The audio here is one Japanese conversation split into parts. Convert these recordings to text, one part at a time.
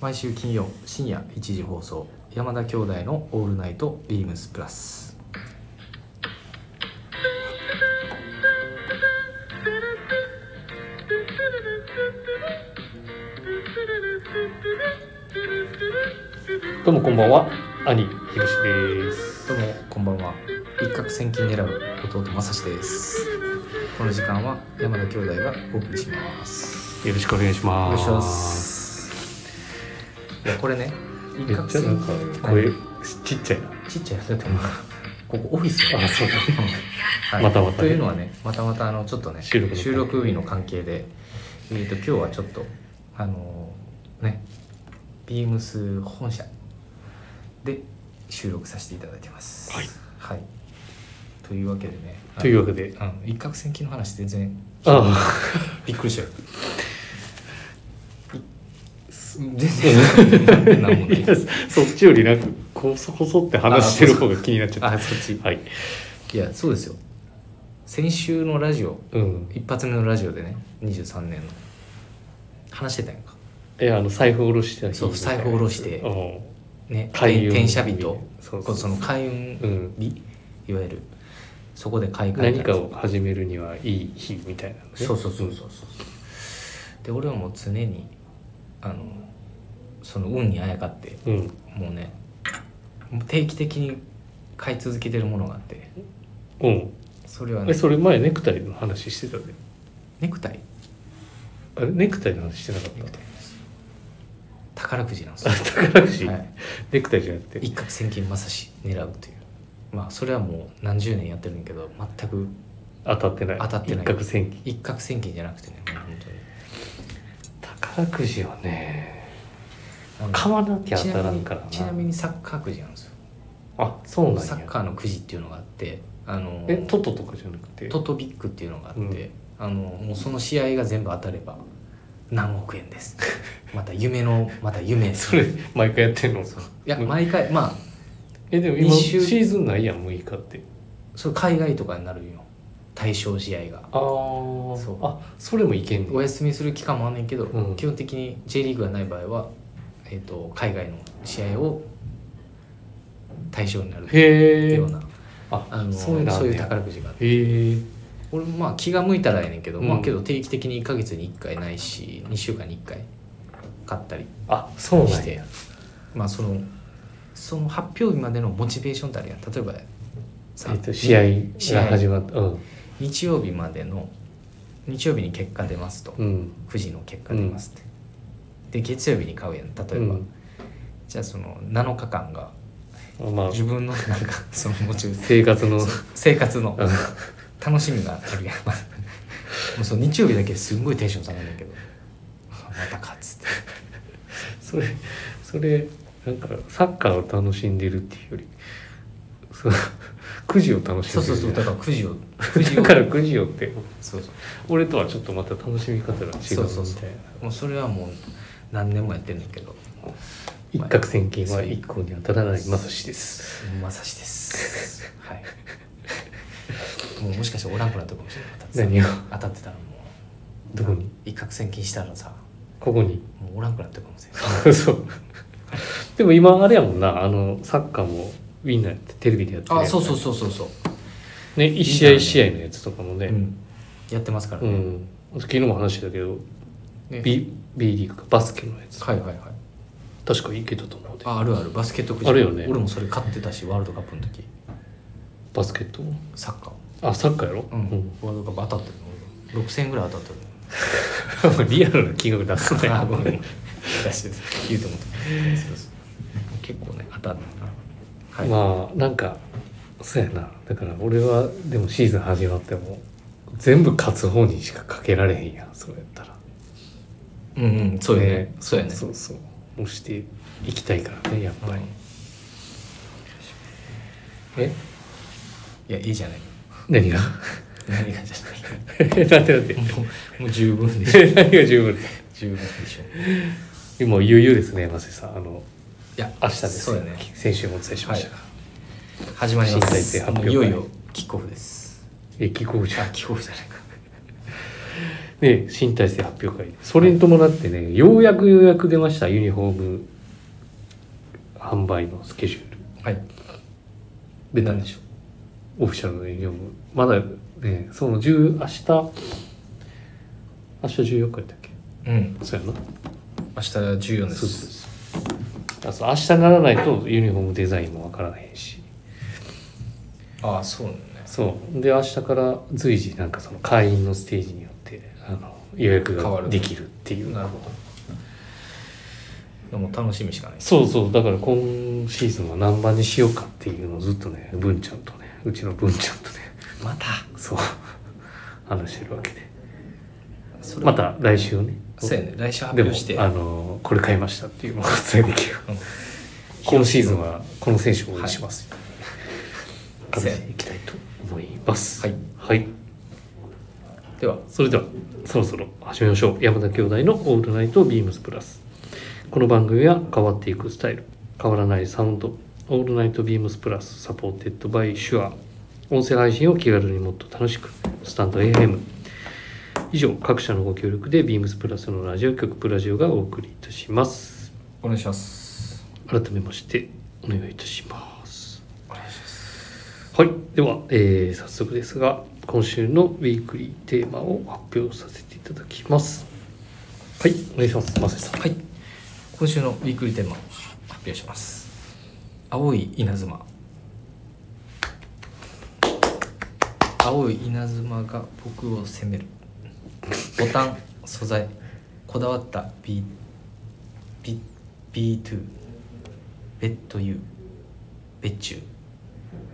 毎週金曜深夜1時放送山田兄弟の「オールナイトビームスプラス」どうもこんばんは兄ひろしです。どうもこんばんは。一攫千金狙う弟正志です。この時間は山田兄弟がお送りします。よろしくお願いします。お願いしますいやこれね一めっちゃなんか声ちっちゃいな。ちっちゃいやつだと思う。ここオフィスあそうだねはい、またまたね。というのはねまたまたあのちょっとね収録の収録日の関係で、えー、と今日はちょっとあのねビームス本社で収録させていただいてます。はい、はい。というわけでねというわけで。あの一攫千金の話全然あびっくりしたよい全然。なんもあないいやそっちよりなんかこそこそって話してる方が気になっちゃっあそっち。たはい。いやそうですよ。先週のラジオうん。一発目のラジオでね23年の。話してたやんか。えあの財布下ろしてた日。そう財布下ろして。うんね開運転写日とそうそうこうその開運うん。日いわゆる。そこで買い替え何かを始めるにはいい日みたいなのね。そうそうそうそうそう。で俺はもう常にあのその運にあやかってうん。もうね定期的に買い続けてるものがあってうん。それはねえそれ前ネクタイの話してたで。ネクタイ？あれネクタイの話してなかっネクタイです。宝くじなんですよ、宝くじ、はい、ネクタイじゃなくて。一攫千金まさし狙うという。まあそれはもう何十年やってるんやけど全く当たってない。当たってない。一攫千金。一攫千金じゃなくてねもう本宝くじはね当に買わなきゃ当たらんからな。ちなみにちなみにサッカーくじなんですよ。あそうなんや。サッカーのくじっていうのがあってあのえトトとかじゃなくて？トトビックっていうのがあって、うん。あのもうその試合が全部当たれば何億円です。また夢のまた夢。それ毎回やってんの？いや毎回まあえでも今シーズンないやん6日って。それ海外とかになるよ。対象試合が。ああそう。あそれもいけんねお休みする期間もあんねんけど、うん。基本的に J リーグがない場合は、えー、と海外の試合を対象になるようなああのそういう宝くじがあって。俺もまあ気が向いたらやねんけど、うん。まあけど定期的に1ヶ月に1回ないし2週間に1回買ったりあそうなんして。やまあそのその発表日までのモチベーションってあるやん。例えばさえっと試合試合。が始まったうん。日曜日までの日曜日に結果出ますと、うん。9時の結果出ますって、で月曜日に買うやん例えば、うん。じゃあその7日間がまあ。自分のなんか そのモチベーション生活の。生活のうん。楽しみがあるやん。もうその日曜日だけすんごいテンション下がるんだけど。またかっつって。それそれなんかサッカーを楽しんでるっていうより。そう。くじを楽しんでるそうそうそうだから9時を9時をだからくじをって。そうそう。俺とはちょっとまた楽しみ方が違うみたいな。そうそうそう。もうそれはもう何年もやってんねんけど。一攫千金は一向に当たらないまさしです。まさしです。はい。もうもしかしておらんくなったかもしれない。何を？当たってたらもう。どこに？一攫千金したらさ。ここに？もうおらんくなったかもしれない。そう。でも今あれやもんな。あのサッカーもみんなやってテレビでやってるやんあそうそうそうそうそう、ね一試合一試合のやつとかもね。うん、やってますからね、うん、昨日も話したけど、ね B, B リーグかバスケのやつ、はいはいはい。確かいけたと思うで。ああるある。バスケットくじ。あるよね。俺もそれ買ってたしワールドカップの時。バスケット？サッカあサッカーやろ、ーうん、ワールドカップ当たってるの6000円ぐらい当たってる リアルな金額出すね あごめん。出して言うと思った結構ね当たるなはい、まあなんかそうやな。だから俺はでもシーズン始まっても全部勝つ方にしかかけられへんやんそれやったらうんうんそうよね。そうやね。そうそう押していきたいからねやっぱり、え？いやいいじゃない。何が？何がじゃない。なんでなんでもうもう十分でしょ。何が十分？十分でしょ。今悠々ですね山瀬さん。あのいや明日ですそうやね。先週もお伝えしましたが、始まります。いよいよキックオフです。えキックオフじゃんあキックオフじゃないかね新体制発表会。それに伴ってねようやくようやく出ましたユニフォーム。販売のスケジュール。はい。出たでしょ。オフィシャルのユニフォーム。まだねその10明日明日14日やったっけ？うん。そうやな。明日14です。そうそうあそう明日にならないとユニフォームデザインもわからへんし。ああそうね。そう。で明日から随時なんかその会員のステージにあの予約ができるっていう。なるほど。でも楽しみしかない。そうそう。だから今シーズンは何番にしようかっていうのをずっとね文ちゃんとねうちの文ちゃんとねまた？そう。話してるわけで。また来週ね。そうやね。来週発表して。あのこれ買いましたっていうのをお伝えできる。うん。今シーズンはこの選手を応援します、はい。形でいきたいと思います。はい、はい、ではそれではそろそろ始めましょう。山田兄弟の「オールナイトビームスプラス」この番組は変わっていくスタイル。変わらないサウンド「オールナイトビームスプラス」 supported by Shure。音声配信を気軽にもっと楽しくスタンド AM 以上各社のご協力でビームスプラスのラジオ局プラジオがお送りいたします。お願いします。改めましてお願いいたします。お願いします。はい。では、えー早速ですが今週のウィークリーテーマを発表させていただきます。はいお願いします。マセさん。はい。今週のウィークリーテーマを発表します。青い稲妻。青い稲妻が僕を責める。ボタン素材。こだわった B B B2 ベッド U 別注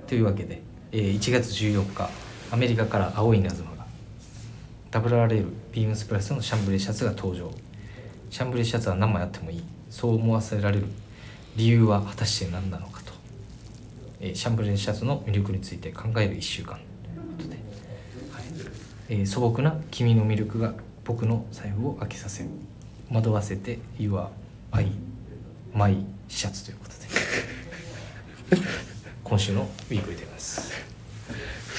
というわけで、えー1月14日アメリカから青い稲妻が。WRL ビームスプラスのシャンブレーシャツが登場。シャンブレーシャツは何枚あってもいい。そう思わせられる。理由は果たして何なのかと、えーシャンブレーシャツの魅力について考える1週間。ということで、はい。えー素朴な君の魅力が僕の財布を開けさせる。惑わせて Your I My シャツということで。今週のウィークリーテーマです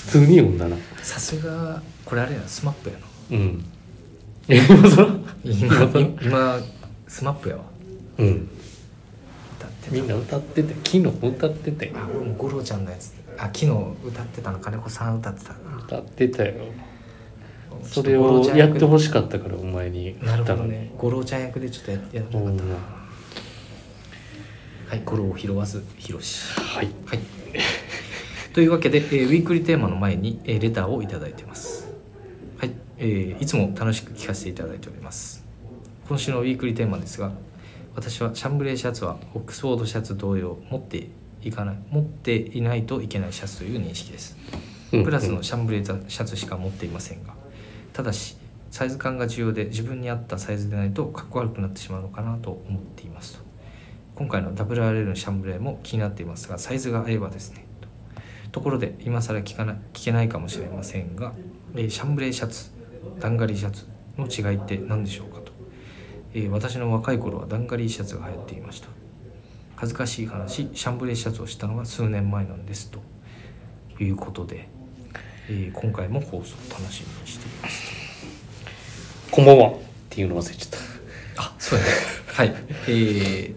普通に読んだな。さすがこれあれやなスマップやな。うん。え 今そら今今スマップやわ。うん。歌ってた。みんな歌ってて昨日歌っててあ俺も五郎ちゃんのやつ。あ昨日歌ってたの。金子さん歌ってたな。歌ってたよ。それをやってほしかったからお前になるほ振ったのに。どね五郎ちゃん役でちょっとややってな。かったなはい五郎を拾わず広し。はい。はいというわけで、えーウィークリーテーマの前に、えーレターをいただいてます。はい、えーいつも楽しく聞かせていただいております。今週のウィークリーテーマですが私はシャンブレーシャツはオックスフォードシャツ同様持っていかない持っていないといけないシャツという認識です。うん。プラスのシャンブレーシャツしか持っていませんがただしサイズ感が重要で自分に合ったサイズでないとかっこ悪くなってしまうのかなと思っていますと。今回の WRL のシャンブレーも気になっていますがサイズが合えばですねとところで今更聞かな聞けないかもしれませんが、えーシャンブレーシャツダンガリーシャツの違いって何でしょうかと、えー私の若い頃はダンガリーシャツが流行っていました。恥ずかしい話シャンブレーシャツをしたのは数年前なんですと。いうことで、えー今回も放送を楽しみにしています。こんばんは。っていうの忘れちゃった。あそうやね。はい。えー、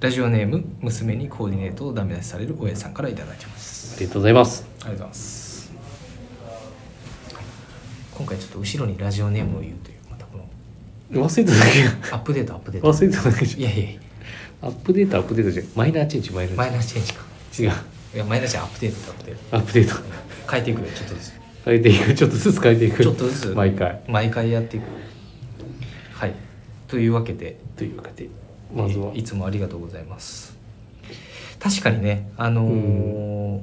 ラジオネーム娘にコーディネートをダメ出しされる親さんからいただいてますありがとうございます。ありがとうございます。今回ちょっと後ろにラジオネームを言うというまたこの忘れただけや。アップデートアップデート。忘れただけじいやいやいや。ゃんアップデートアップデートじゃん。マイナーチェンジマイナーマイナスチェンジか。違う。いやマイナスチェンジアップデートアップデート。アップデート。変えていくよちょっとずつ。変えていくちょっとずつ変えていく。ちょっとずつ。毎回。毎回やっていく。はい。というわけで。というわけで。まずは。えーいつもありがとうございます。確かにねあのー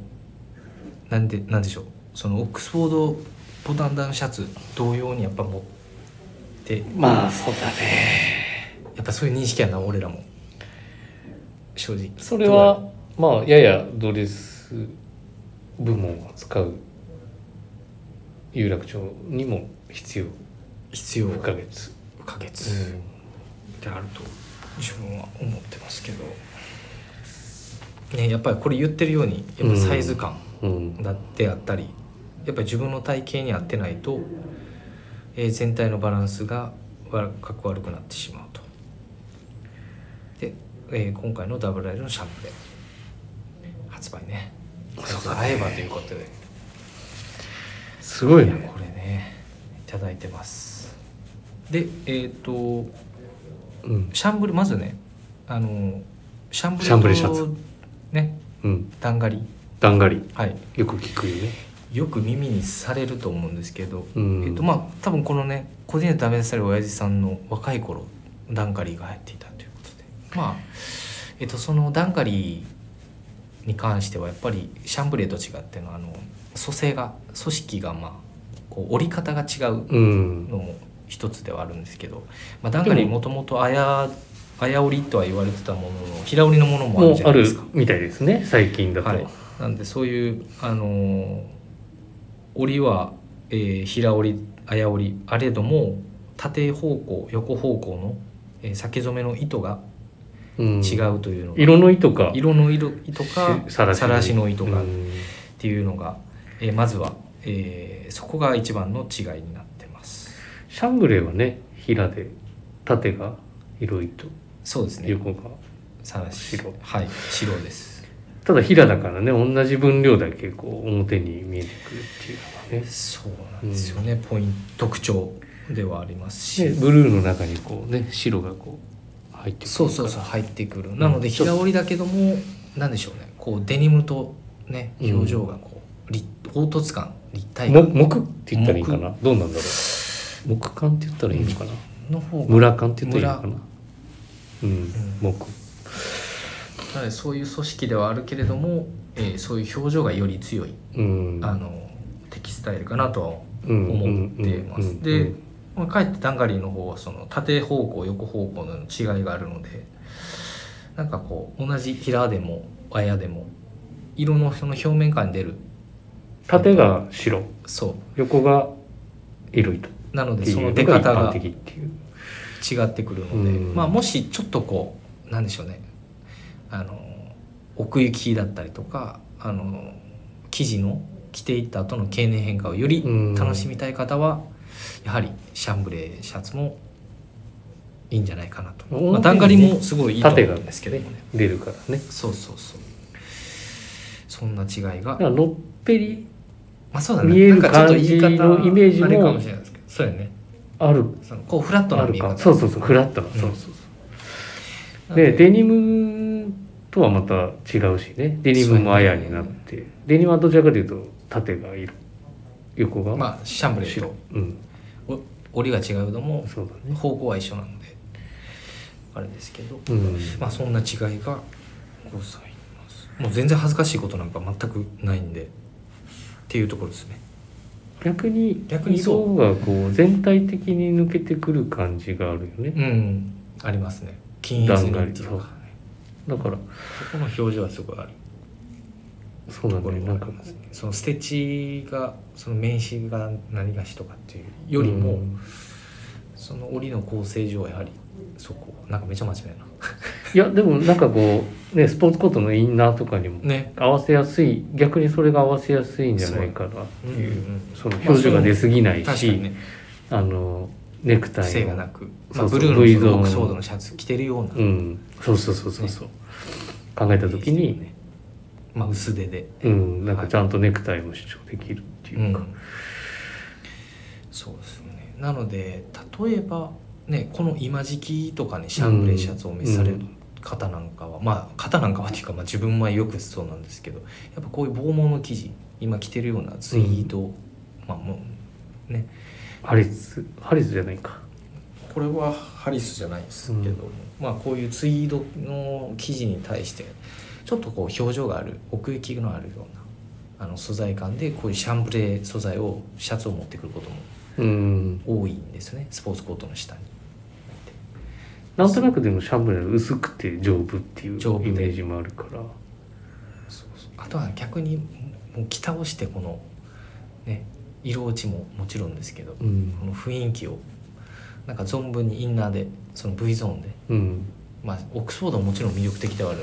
なんでなんでしょう。そのオックスフォードボタンダウンシャツ同様にやっぱ持って。まあそうだね。やっぱそういう認識やな俺らも。正直。それはまあややドレス部門を使う有楽町にも必要。必要。不可欠。不可欠。であると自分は思ってますけどねやっぱりこれ言ってるようにやっぱサイズ感、うん。だってあったりやっぱり自分の体型に合ってないと、ええー全体のバランスが悪かっこ悪くなってしまうと。で、えー今回のダブルライルのシャンプーで発売ね。そうだね会えばということで、すごいね。いやこれねいただいてます。でえっ、とうん。シャンブルまずねあのシャンブルシャンブレシャツね。うん。ダンガリだんがり。はい。よく聞くよね。よく耳にされると思うんですけど、うん。えっとまあ多分このね個人で試される親父さんの若い頃ダンカリーが入っていたということで。まあえっとそのダンカリーに関してはやっぱりシャンブレーと違ってのあの組成が組織がまあこう折り方が違ううん。のも一つではあるんですけど、まあ、ダンカリーもともとあやあや折りとは言われてたものの平折りのものもあるじゃないですか。みたいですね最近だと、はい、なんでそういうあのー折りは、えー平折りあや折りあれども縦方向横方向の、えー先染めの糸がうん。違うというのが、色の糸か。色の色糸かしさらしさらしの糸がっうん。ていうのが、えーまずは、えーそこが一番の違いになってます。シャンブレーはね平で縦が色糸そうですね。横がさらし白。はい白です。ただ平だからね同じ分量だけこう表に見えてくるっていうのがね。そうなんですよね、ポイント特徴ではありますし、でブルーの中にこうね白がこう入ってくるそうそうそう入ってくる。なので平織りだけどもなんでしょうね。こうデニムとねうん。表情がこう、立凹凸感立体感。も木って言ったらいいかな。どうなんだろう。木感って言ったらいいのかな。の方が村感って言ったらいいのかなうん。ん。木なのでそういう組織ではあるけれども、えーそういう表情がより強い、うん。あのテキスタイルかなとはうん。思ってます、うん。で、うん。まあ、かえってダンガリーの方はその縦方向横方向の違いがあるのでなんかこう同じ平でもあやでも色のその表面感に出る。縦が白。そう。横が色糸っなのでそう。の出方が的っていう違ってくるので、うん。まあもしちょっとこうなんでしょうね。あの奥行きだったりとかあの生地の着ていった後の経年変化をよりうん。楽しみたい方は、やはりシャンブレーシャツもいいんじゃないかなと、まあ、ダンガリもすごいいいと思う。んですけどもね出るからね。そうそうそう。そんな違いが。のっぺりまあそうだね。見えるなんかちょっと言い方感じのイメージもあれかもしれないですけど。そうやねある。そのこうフラットなある見え方。か。そうそうそう。フラットな、ん。そうそうそう。でデニムとはまた違うしね。デニムもあやになって、デニムはどちらかというと縦が色横がまあシャンブレー白とうん。お折りが違うのもそうだね。方向は一緒なのであれですけど、うん。まあそんな違いがございます。もう全然恥ずかしいことなんか全くないんでっていうところですね逆に逆にそう。色がこう全体的に抜けてくる感じがあるよね、うん。ありますね。均一にっていうか。だから。そこの表情はすごいある。そうなんだよ。ね。なんか。こそのステッチがその名詞が何がしとかっていううよりも、うん。その折りの構成上やはりそこなんかめちゃ真面目ないやでもなんかこうねスポーツコートのインナーとかにもね。合わせやすい逆にそれが合わせやすいんじゃないかなっていうその表情が出過ぎないし、ね。あのネクタイ癖のがなく、まあ、ブルーのオックスフォードのシャツ着てるような、うん。そうそうそうそうそう、考えた時に、ね。まあ、薄手で、うん。なんかちゃんとネクタイも主張できるっていうか、うん。そうですね。なので例えばねこの今時期とかねシャンブレーシャツをお召しされる方なんかは、まあ方なんかはっていうか、まあ、自分はよくそうなんですけどやっぱこういう防毛の生地今着てるようなツイード、まあもうね。ハリスハリスじゃないか。これはハリスじゃないですけども、まあこういうツイードの生地に対してちょっとこう表情がある奥行きのあるようなあの素材感でこういうシャンブレー素材をシャツを持ってくることもうん。多いんですねスポーツコートの下に。なんとなくでもシャンブレー薄くて丈夫っていうイメージもあるから。あとは逆にもう着倒してこのね色落ちももちろんですけど、うん。この雰囲気をなんか存分にインナーでその V ゾーンでうん。まあオックスフォードももちろん魅力的ではある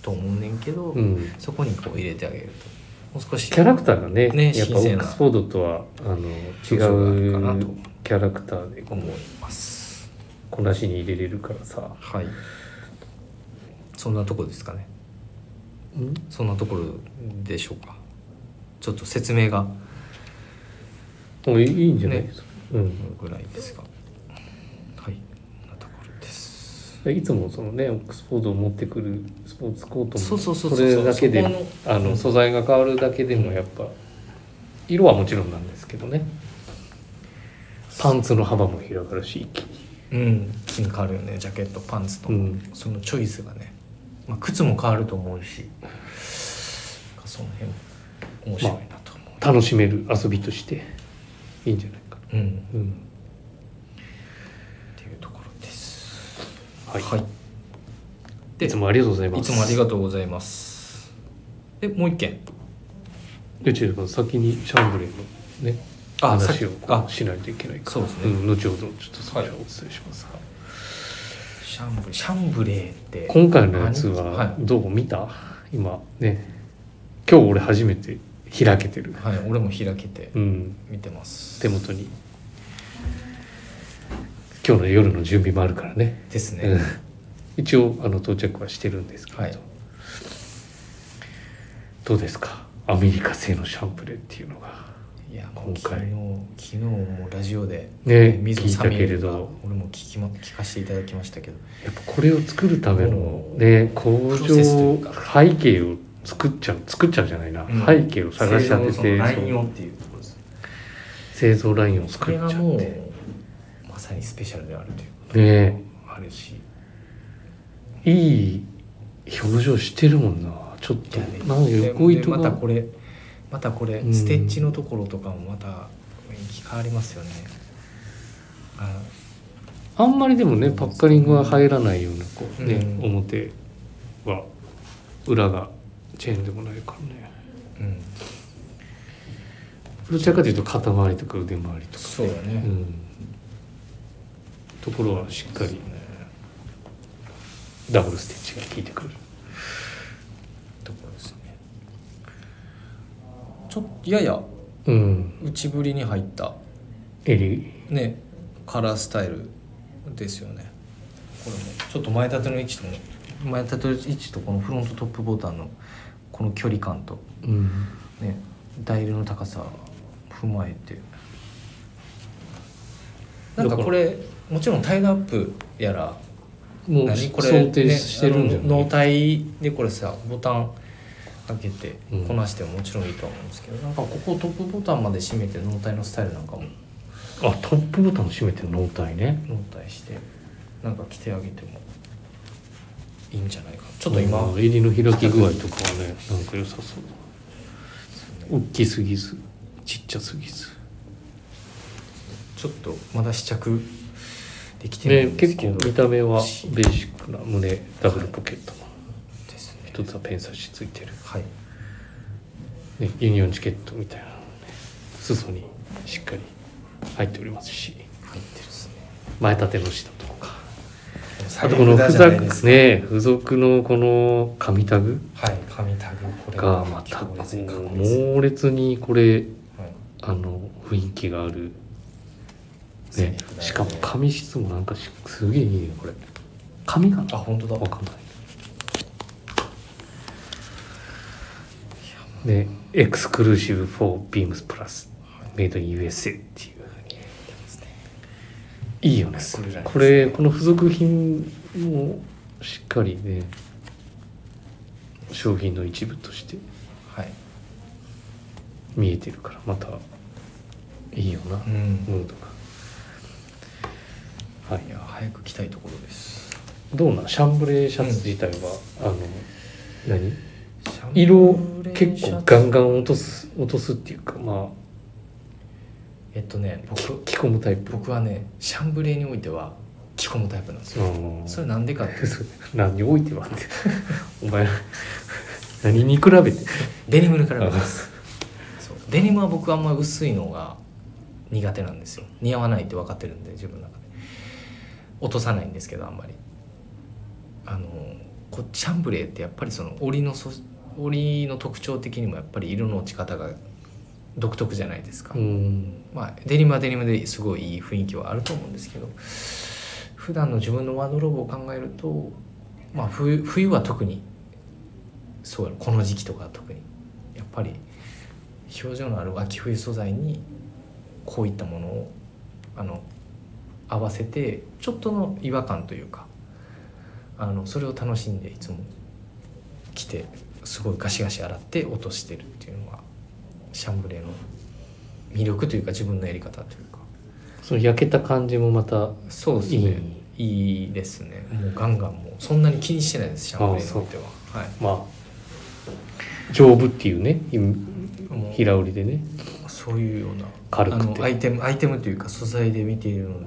と思うねんけど、うん。そこにこう入れてあげると。もう少しキャラクターがねねやっぱオックスフォードとはあの違うとキャラクターで。こ思いますこなしに入れれるからさ。はい。そんなとこですかね。うん？そんなところでしょうか。ちょっと説明が。もういいんじゃない？ね。ですか、うん。ぐらいですが。はい。なところです。いつもそのねオックスフォードを持ってくるスポーツコートもそれだけであの素材が変わるだけでもやっぱ色はもちろんなんですけどね。パンツの幅も広がるし一気にうん。変わるよね。ジャケットパンツと、うん。そのチョイスがね、まあ、靴も変わると思うし。その辺も面白いなと思う、楽しめる遊びとしていいんじゃないか。な、うん。っうん、ていうところです。はい、はい。でいつもありがとうございます。いつもありがとうございます。でもう一件。でちょっと先にシャンブレーのね話をあしないといけないか。らそうですね。ん、後ほどちょっとそれをお伝えしますが、シャンブレーシャンブレーって。今回のやつ何ははどう見た、今ね。今日俺初めて開けてる、い、はい、俺も開けてうん、見てます、手元に。今日の夜の準備もあるからね、ですね、うん、一応あの到着はしてるんですけど、はい。どうですか？アメリカ製のシャンプレーっていうのがいやもう今回。昨日昨日もラジオで、ね水野聞いたサミュエルけれど。が俺も聞きま聞かせていただきましたけど。やっぱこれを作るためのね工場か。背景を作っちゃう作っちゃうじゃないな、うん。背景を探し当てて製造ラインをっていうところです製造ラインをこ作っちゃって。まさにスペシャルであるということね。あるし。いい表情してるもんな。ちょっとねなんか横糸でまたがこれまたこれ、うん。ステッチのところとかもまた雰囲気変わりますよね。ああんまりでもねパッカリングは入らないようなこうね、うん。表は裏がチェーンでもないからね。うん。どちらかというと肩周りとか腕周りとか、そうだね、うん、ところはしっかりダブルステッチが効いてくる。ところですねちょっとややうん。内振りに入った襟。ねカラースタイルですよね。これもちょっと前立ての位置とも前立ての位置とこのフロントトップボタンのこの距離感とうん。ねダイルの高さ踏まえて。なんかこれもちろんタイドアップやらもう何これ想定してるんじゃねない、脳体でこれさボタン開けてうん。こなしてももちろんいいとは思うんですけど、なんかここトップボタンまで閉めて脳体のスタイルなんかも。あトップボタン閉めてる脳体ね。脳体してなんか着てあげてもいいんじゃないかな。ちょっと今、うん襟の開き具合とかはねなんか良さそう。大きすぎずちっちゃすぎず。ちょっとまだ試着できてないねんですけど、結構見た目はベーシックな胸ダブルポケット。ですね一つはペン差しついてる、はい。ね、ユニオンチケットみたいなのね裾にしっかり入っておりますし。入ってるですね。前立ての下とか。ああとこの付属ね付属のこの紙タグはい紙タグ。これがまた猛烈にこれはい。あの雰囲気がある、ね。ねしかも紙質もなんかしすげえいいねこれ。紙かなあ本当だ。わかんないねエクスクルーシブ for beams plus メイド in USA っていういいよね。これこの付属品もしっかりね商品の一部としてはい。見えてるからまたいいよな、うん。ムードが。はい。いや早く着たいところです。どうなん？シャンブレーシャツ自体は、あの何？色結構ガンガン落とす落とすっていうかまえっとねあ僕き着込むタイプ。僕はねシャンブレーにおいては着込むタイプなんですよ、うん。それなんでかって 何においてはって。お前何に比べて。デニムに比べます。そう。デニムは僕あんま薄いのが苦手なんですよ。似合わないって分かってるんで自分の中で。落とさないんですけどあんまり。あのこシャンブレーってやっぱりその織りのそ織りの特徴的にもやっぱり色の落ち方が独特じゃないですか、うん。まあデニムはデニムですごいいい雰囲気はあると思うんですけど普段の自分のワードローブを考えるとまあ冬冬は特にそうこの時期とかは特に。やっぱり表情のある秋冬素材にこういったものをあの合わせてちょっとの違和感というかあのそれを楽しんでいつも着てすごいガシガシ洗って落としてるっていうのはシャンブレーの魅力というか自分のやり方というか。その焼けた感じもまたそうですね。いいですね。もうガンガンもうそんなに気にしてないですシャンブレーにおいては。はい。まあ丈夫っていうね平売りでね。そういうような軽くて。あのアイテムアイテムというか素材で見ているので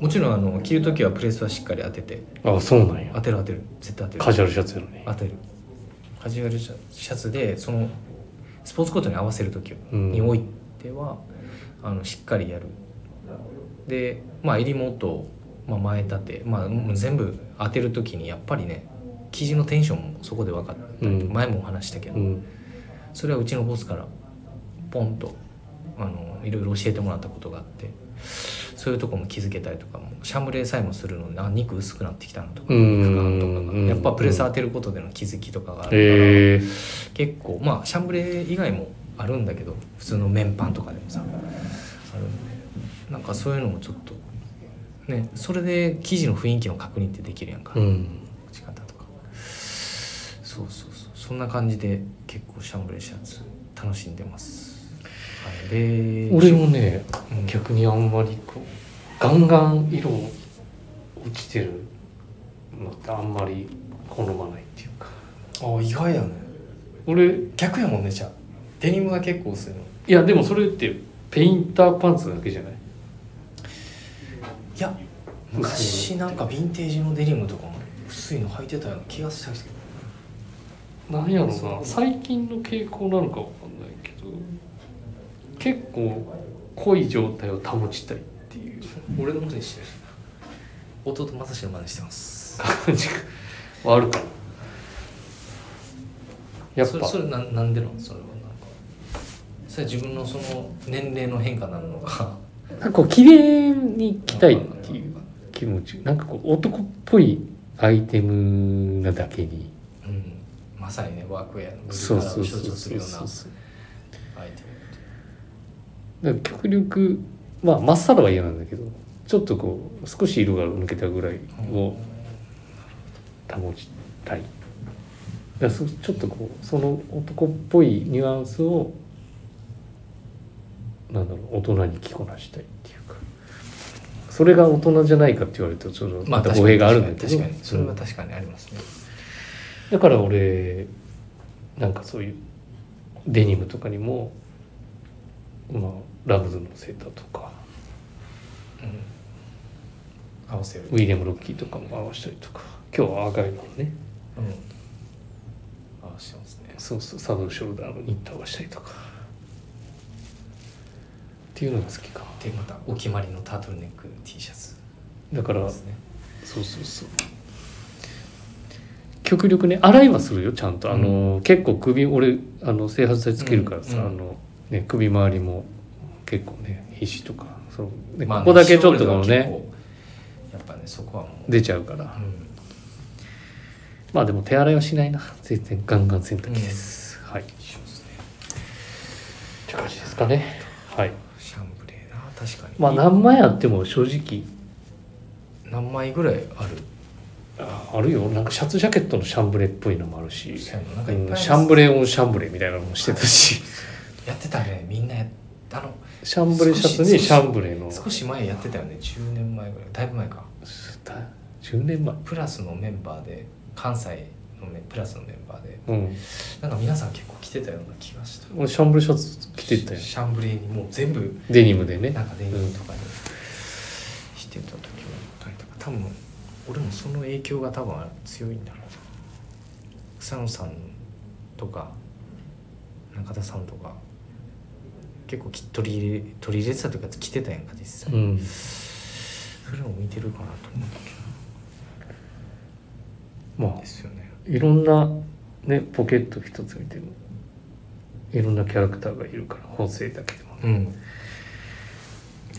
もちろんあの着る時はプレスはしっかり当てて。あそうなんや。当てる当てる。絶対当てる。カジュアルシャツやのに。当てるカジュアルシャツでそのスポーツコートに合わせる時うんにおいては、あのしっかりやる。でまあ襟元、まあ、前立て、まあ、全部当てる時にやっぱりね生地のテンションもそこで分かったり、うん。前もお話したけど、うん。それはうちのボスからポンとあのいろいろ教えてもらったことがあってそういうとこも気づけたりとかもシャンブレーさえもするのであ肉薄くなってきたなとかうん負感とかうん。がやっぱプレス当てることでの気づきとかがあるから、え結構まあシャンブレー以外もあるんだけど普通の麺パンとかでもさあるんでなんかそういうのもちょっとねそれで生地の雰囲気の確認ってできるやんか、ー、うん。打ち方とか。そうそうそう。そんな感じで結構シャンブレーシャツ楽しんでます、俺もねうん。逆にあんまりこうガンガン色落ちてるのってあんまり好まないっていうか。あ意外やね。俺逆やもんねじゃあ。デニムが結構薄いの。いやでもそれってペインターパンツだけじゃない？いや昔なんかヴィンテージのデニムとかも薄いの履いてたような気がしたんですけど。なんやろうな。最近の傾向なのかわかんないけど結構濃い状態を保ちたいっていう。俺のことにしてる。弟正志の真似してます。感じがあるかなやっぱ。それそれなんなんでなのそれはなんか。それは自分のその年齢の変化なのか。なんかこう綺麗に着たいっていう気持ち。なんかこう男っぽいアイテムなだけに。うん。まさにねワークウェアのそう力を象そうそう。徴するような。そうそうだから極力まあまっさらは嫌なんだけどちょっとこう少し色が抜けたぐらいムを保ちたい。だそちょっとこうその男っぽいニュアンスをなんだろう大人に着こなしたいっていうか。それが大人じゃないかって言われるとちょっとまた語弊があるんだけど、確かに。それはうん確かにありますね、だから俺なんかそういうデニムとかにもまあラムズのセーターとか。うん、合わせるウィリアム・ロッキーとかも合わせたりとか。今日は赤いのね。うん。合わせてますね。そうそう。サドルショルダーのニット合わせたりとか。っていうのが好きか。なでまたお決まりのタートルネック T シャツ。だからね。そうそうそう。極力ね洗いはするよちゃんと。あの、結構首俺あの整髪剤つけるからさ、うん。うん。あのね、首周りも結構ね皮脂とかそう、でまあねここだけちょっとこのねやっぱねそこはもう。出ちゃうから。うん。まあでも手洗いはしないな。全然ガンガン洗濯機です、はい。しますね。って感じですかね。はい。シャンブレーな確かに。まあ何枚あっても正直。何枚ぐらいある？ああるよ。なんかシャツジャケットのシャンブレーっぽいのもあるし、シャンブレーオンシャンブレーみたいなのもしてたし。やってたね。みんなやあのシャンブレーシャツにシャンブレーの。少し前やってたよね。10年前ぐらい。だいぶ前か。10年前。プラスのメンバーで関西のメプラスのメンバーで。うん。なんか皆さん結構着てたような気がした。俺シャンブレーシャツ着てたよ。シャンブレーにもう全部デニムでね。なんかデニムとかにしてた時はあったりとか。多分俺もその影響が多分強いんだろうな。草野さんとか中田さんとか結構き取り入れ取り入れてたというか着てたやんか実際、うん。それを見てるかなと思ったけまあどですよね。いろんなねポケット一つ見てもいろんなキャラクターがいるから本性だけでもね、うん。ま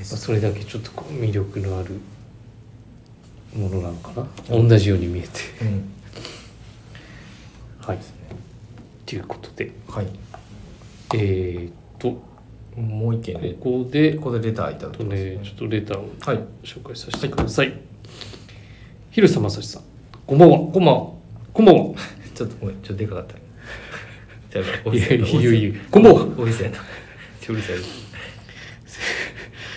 あ、それだけちょっとこう魅力のあるものなのかな、同じように見えて。うん。はい。ということで。はい。えー、っともう一件でここでここでレターいただきます。ねちょっとレターをはい。紹介させてください、広瀬正史さん。こんばんは。こんばんは。こんばんは。ちょっとごめんちょっとでかかった じゃあいやいいよいいよこんばんは。おいしいやな。ちょうるさい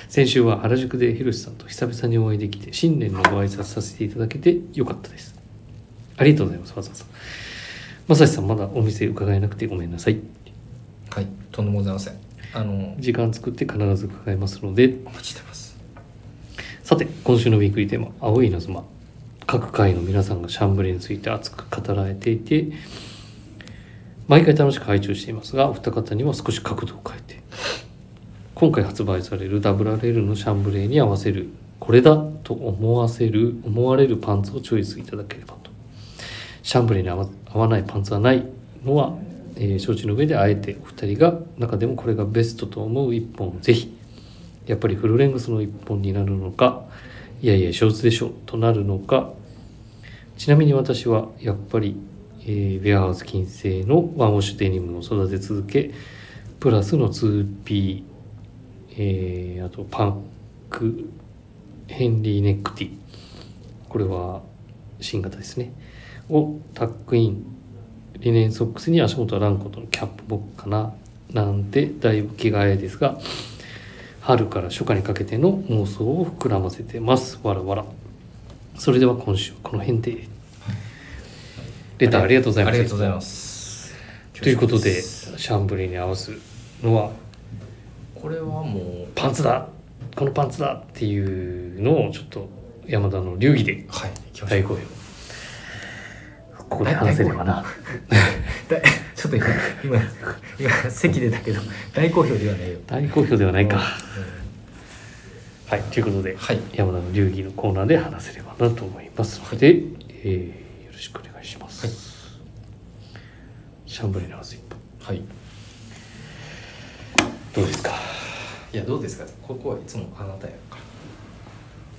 先週は原宿で広瀬さんと久々にお会いできて新年のご挨拶させていただけてよかったです。ありがとうございますわざわざ。正史さんまだお店伺えなくてごめんなさい。はい。とんでもございませんあの時間作って必ず伺いますので。お待ちしてます。さて今週のウィークリーテーマ「青い稲妻」各界の皆さんがシャンブレーについて熱く語られていて毎回楽しく拝聴していますがお二方には少し角度を変えて。今回発売されるダブラレールのシャンブレーに合わせるこれだと思わせる思われるパンツをチョイスいただければと。シャンブレーに合わ合わないパンツはないのは、えー承知の上であえてお二人が中でもこれがベストと思う一本。をぜひやっぱりフルレングスの一本になるのかいやいやショーツでしょとなるのか。ちなみに私はやっぱり、えーウェアハウス金製のワンウォッシュデニムを育て続けプラスの 2P、えーあとパンクヘンリーネックティこれは新型ですね。をタックイン。リネンソックスに足元はランコとのキャップボックかななんてだいぶ気がえですが春から初夏にかけての妄想を膨らませてます。わらわら。それでは今週はこの辺で。レターありがとうございます。ありがとうございます。ということでシャンブレーに合わすのはこれはもうパンツだ。このパンツだっていうのをちょっと山田の流儀で大好評ここで話せればな。だちょっと今今今席出たけど大好評ではないよ。大好評ではないか。うん。はいということではい。山田の流儀のコーナーで話せればなと思いますので、えーよろしくお願いします、はい。シャンブレーに合わせ一本はい。どうですか？いやどうですか？ここはいつもあなたやから。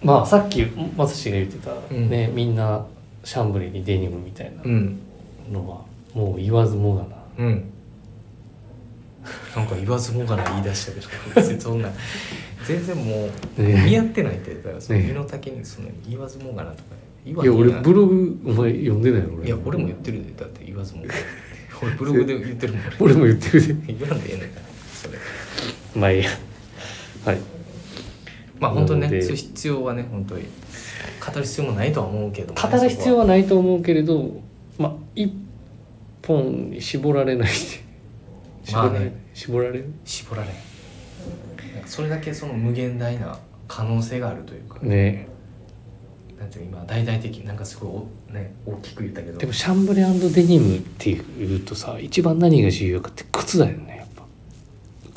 まあさっきまさしが言ってた、うん。ねみんなシャンブレーにデニムみたいな。うん。のはもう言わずもがな。うん。なんか言わずもがな言い出したけど別にそんな。全然もうね似合ってないってだからそのね身の丈にその言わずもがなとか言わいや俺なブログお前読んでないの俺。いや俺も言ってるで。だって言わずもがな。俺ブログで言ってるもん俺も言ってるで。言わんでええのかそれ。まあいいや。はい。まあ本当にね必要はね本当に語る必要もないとは思うけどもね、語る必要ははないと思うけれどまあ一本に絞られない。で絞られね。絞られる？絞られそれだけその無限大な可能性があるというか、ね。なんていう今大々的なんかすごいお、ね、大きく言ったけど。でもシャンブレーデニムっていうとさ一番何が重要かって靴だよねやっぱ。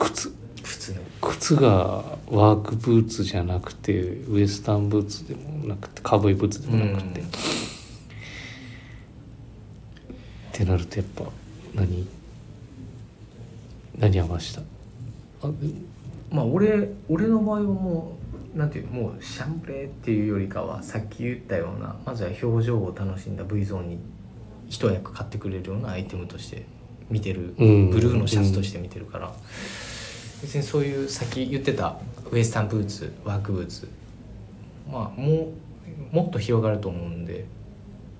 靴。普通ね。靴がワークブーツじゃなくてウエスタンブーツでもなくてカーボーイブーツでもなくて、うん。ってなるとやっぱ何何合わした？あでまあ俺俺の場合はもうなんていうもうシャンプレーっていうよりかはさっき言ったようなまずは表情を楽しんだ V ゾーンに一役買ってくれるようなアイテムとして見てる、うん。ブルーのシャツとして見てるから、別にそういうさっき言ってたウエスタンブーツワークブーツまあもうもっと広がると思うんで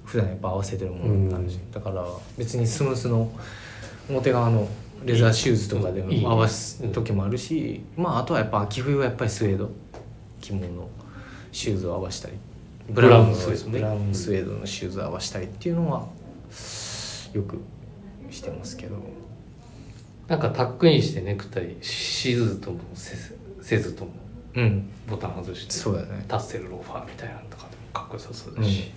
普段やっぱ合わせてるものになるし、うん。だから別にスムースの表側のレザーシューズとかでも合わす時もあるし、まああとはやっぱ秋冬はやっぱりスウェード。着物のシューズを合わせたり。ブラウンスウェードね。ブラウンスウェードのシューズを合わせたりっていうのはよくしてますけどなんかタックインしてネクタイしずともせずせずともうん。ボタン外してそうだね。タッセルローファーみたいなのとかでもかっこよさそうだうん。し、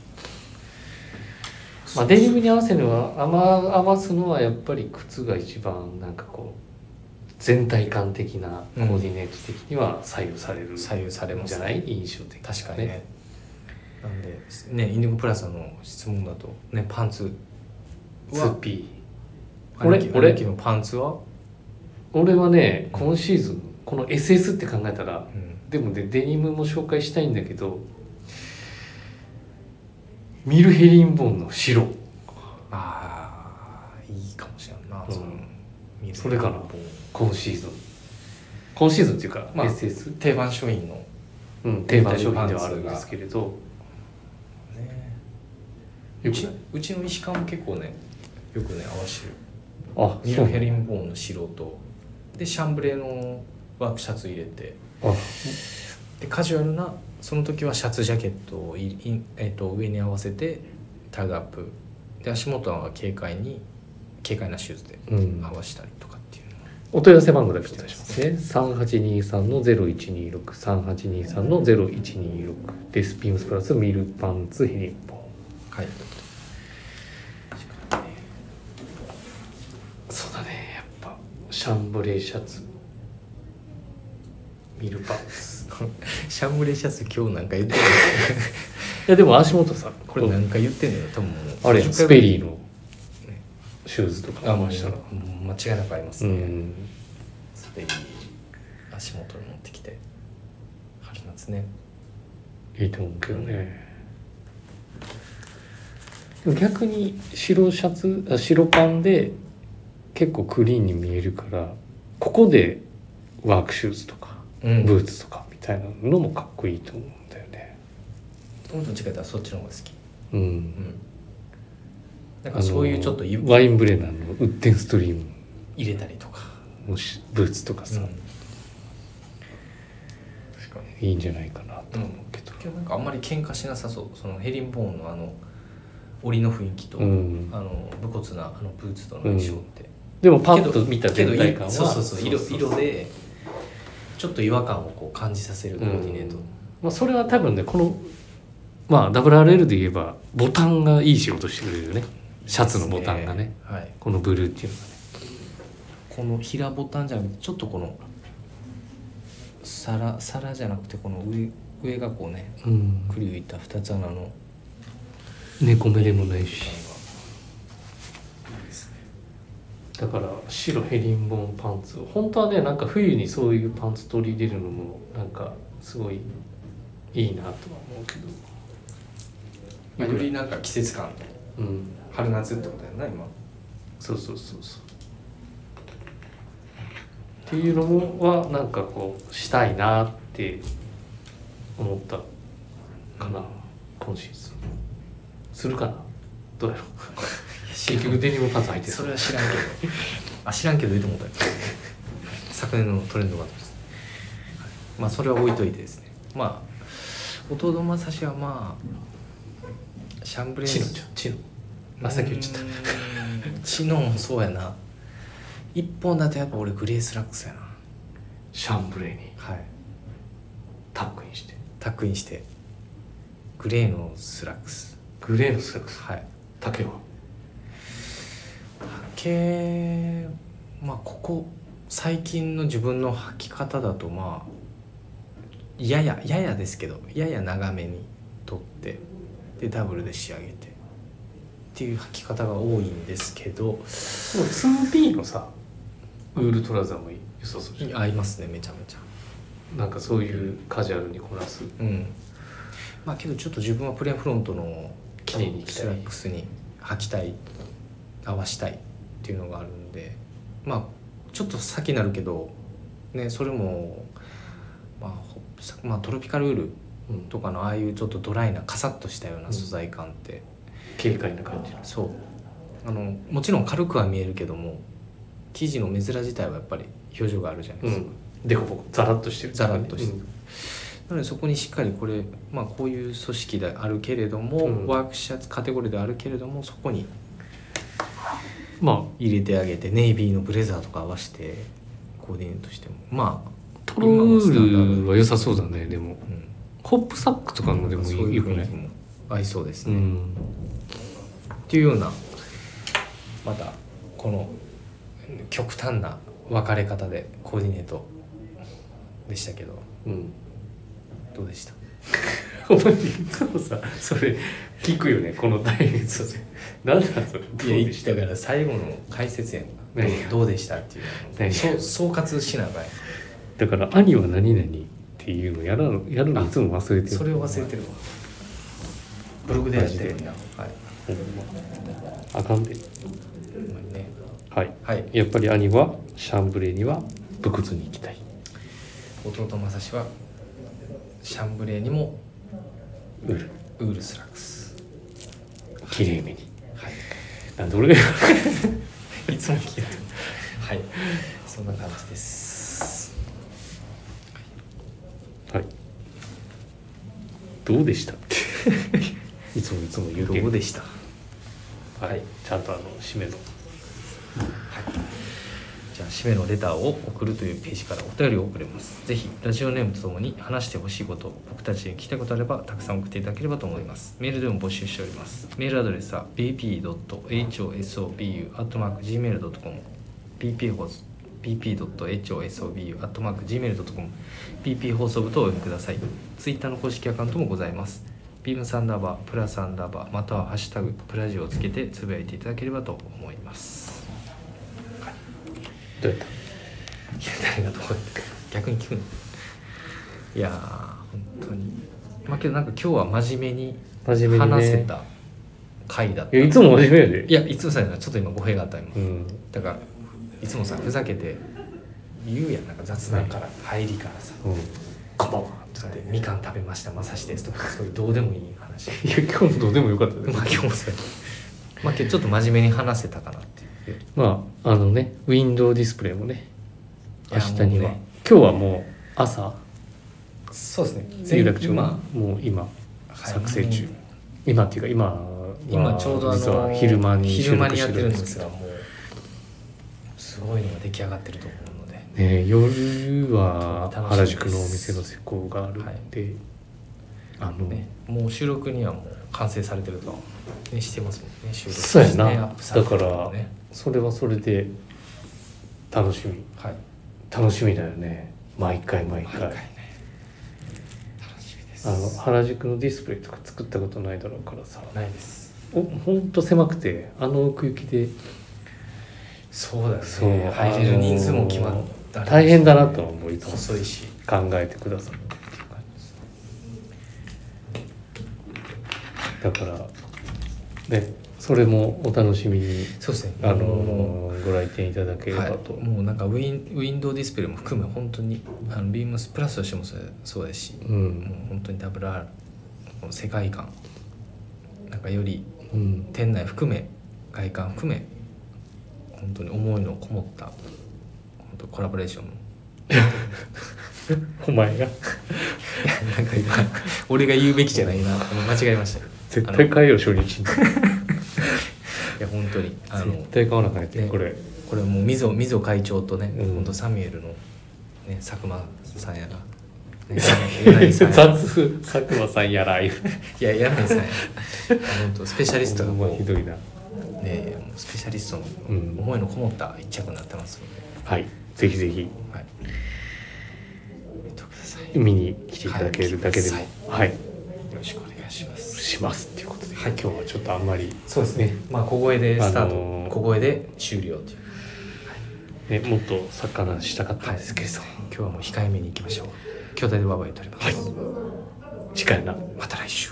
まあ、デニムに合わせるのは合わ合わすのはやっぱり靴が一番なんかこう全体感的なコーディネート的には左右される左右されますんじゃない？印象的確かにね。なんでねインディゴプラザの質問だとねパンツは 2P 俺俺。のパンツは？俺はね今シーズンこの SS って考えたらうん。でもねデニムも紹介したいんだけどミルヘリンボーンの白。ああいいかもしれんな、うん。そそれかな今シーズン。今シーズンっていうか、まあ SS、定番商品のうん、定番商品ではあるんですけれど。ね。うちうちの石川も結構ねよくね合わせてるあミルヘリンボーンの白とでシャンブレーのワークシャツ入れてあ。でカジュアルなその時はシャツジャケットをいい、えっと上に合わせてタグアップ。で足元は軽快に軽快なシューズでうん。合わせたりとかっていうの。はお問い合わせ番号だけお願いしますね。3823の0126 3823の0126です。ビームスプラスミルパンツヘリンボーン。はいそうだねやっぱシャンブレーシャツ。ミルパンツ。シャンブレーシャツ今日なんか言ってるい。やでも足元さこれなんか言ってんのよ多分あれスペリーの。シューズとか。あもうしたら間違いなくありますうね、ん。スペリー足元に持ってきて春夏ね。いいと思うけどね。逆に白シャツあ白パンで結構クリーンに見えるからここでワークシューズとかうん。ブーツとかみたいなのもかっこいいと思うんだよね。どっちかというとそっちの方が好き。うん。うん。なんかそういうちょっとワインブレナーのウッデンストリーム。入れたりとか。のしブーツとかさ、確かに。いいんじゃないかなと思うけど、けどなんかあんまり喧嘩しなさそう。そのヘリンボーンのあの檻の雰囲気と、うん。あの武骨なあのブーツとの相性って、でもパッと見たけど全体感はそうそうそう色色でちょっと違和感をこう感じさせるコーディネート、まあ、それは多分ねこのまあ WRL で言えばボタンがいい仕事してくれるよね。シャツのボタンがね。はい。このブルーっていうのがね。この平ボタンじゃなくてちょっとこの皿皿じゃなくてこの上上がこうねうん。くり浮いた二つ穴の。猫目でもないしボタンがいいですねだから白ヘリンボーンパンツ。本当はねなんか冬にそういうパンツ取り入れるのもなんかすごいいいなとは思うけど。まあよりなんか季節感。うん春夏ってことやな今。そうそうそうそう。っていうのもはなんかこうしたいなって思ったかな今シーズン。するかな？どうやろう結局デニムパンツ履いてる。それは知らんけど。あ知らんけどいいと思ったよ昨年のトレンドがあったんですまあそれは置いといてですね。まあ弟の正志はまあシャンブレーチノちゃんチノ。あさっき言っちゃった。たチノもそうやな。一本だとやっぱ俺グレースラックスやな。シャンブレーに。はい。タックインして。タックインして。グレーのスラックス。グレーのスラックス。はい。丈は？けまあここ最近の自分の履き方だとまあややややですけどやや長めに取ってでダブルで仕上げてっていう履き方が多いんですけど。でも 2P のさウールトラウザーも良さそうじゃん。合いますねめちゃめちゃ。なんかそういうカジュアルにこなす。うん。まあけどちょっと自分はプレーンフロントの綺麗なスラックスに履きたい合わしたいっていうのがあるんでまあちょっと先になるけどねそれもまあほまあトロピカルウールうんとかのああいうちょっとドライなカサッとしたような素材感って、軽快な感じの。そう。あのもちろん軽くは見えるけども生地の目面自体はやっぱり表情があるじゃないですか、うん。でこぼこザラッとしてる。ザラッとしてる。うん。なのでそこにしっかりこれ、まあ、こういう組織であるけれども、うん。ワークシャツカテゴリーであるけれどもそこにまあ入れてあげてネイビーのブレザーとか合わせてコーディネートしても。まあトロールは良さそうだねでも。うん。ホップサックとかのでもいういいよくない合いそうですね、っうん。ていうようなまたこの極端な分かれ方でコーディネートでしたけど。うん。どうでした？お 前いつもさそれ聞くよねこのダイエットで何なんそれどうでしただから最後の解説やん何が？どうでしたっていう何そう総括しなあかんやん。だから兄は何々っていうのやらやるのいつも忘れてる。それを忘れてるわ。ブログでやってるんや。はい。ほんま。あかんで。ほんまにね。はい。はい。やっぱり兄はシャンブレーには武骨に行きたい。弟正志はシャンブレーにもウール。ウールスラックス。きれいめに。はい。なんで俺が いつも聞いてる。はい。そんな感じです。はい。どうでした？っ ていつもいつも言うけど。どうでした？はい。ちゃんとあの締めの締めのレターを送るというページからお便りを送れます。ぜひラジオネームとともに話してほしいこと僕たちに聞きたいことあればたくさん送っていただければと思います。メールでも募集しております。メールアドレスは bp.hosobu.gmail.com bp 放送 bp.hosobu.gmail.com bp 放送部とお読みください。ツイッターの公式アカウントもございます。ビームサンダーバープラスアンダーバーまたはハッシュタグプラジオをつけてつぶやいていただければと思います。どうやった？いや誰がどうやって逆に聞くの。いやー本当に。まあけどなんか今日は真面目に真面目にね。話せた回だった。いやいつも真面目やで。いやいつもさちょっと今語弊があった今、うん。だからいつもさふざけて言うやん。なんか雑談から入りからさうん「こんばんは」って言って「みかん食べましたまさしです」とかそういうどうでもいい話。いや今日どうでもよかったでまあ今日もそうやまあけどちょっと真面目に話せたかな。ってまああのねウィンドウディスプレイもね明日には、ね今。日はもう朝そうですね。有楽町まもう今はい。作成中、今っていうか今は今ちょうどあ実はの昼間に昼間にやってるんですけど。がもうすごいのが出来上がってると思うので。ね夜は原宿のお店の施工があるんで、あの、ねもう収録にはもう完成されてるとは、ね、してますもんね。収録そうやな、ねアップされてるだからそれはそれで楽しみ。はい。楽しみだよね。毎回毎回。毎回ね。楽しみです。あの原宿のディスプレイとか作ったことないだろうからさ。ないです。おほんと狭くてあの奥行きで。そうだよね。そう入れる人数も決まったり大変だなとは思ういつも細いし。考えてくださって。っていう感じだからねそれもお楽しみにそうですね。あものご来店いただければと、はい、もうなんかウィンウィンドウディスプレイも含め本当にあのビームスプラスとしてもそうですし、うもうん本当に WR この世界観なんかよりうん。店内含め外観含め本当に思いのこもった本当コラボレーション。お前が。なんか今俺が言うべきじゃないな。間違えました。よ絶対買えよ初日や本当にあの絶対買わなきゃって、ねこれ。これもう溝溝会長とね、うん。本当サミュエルの、ね、佐久間さんやら、ね、雑佐久間さんやら。いいや柳さんや本当スペシャリストがほんまこうひどいな。ねもうスペシャリストのうん。思いのこもった一着になってますので、はい。ぜひぜひ。はい、見てください。見に来ていただけるだけでも。ははい、よろしくお願いします。しますっていうこはい今日はちょっとあんまりそうですね。まあ小声でスタート、あのー小声で終了という。ねもっとサッカーの話したかったんですけど、今日はもう控えめにいきましょう。兄弟でワバ言っております、次回な。また来週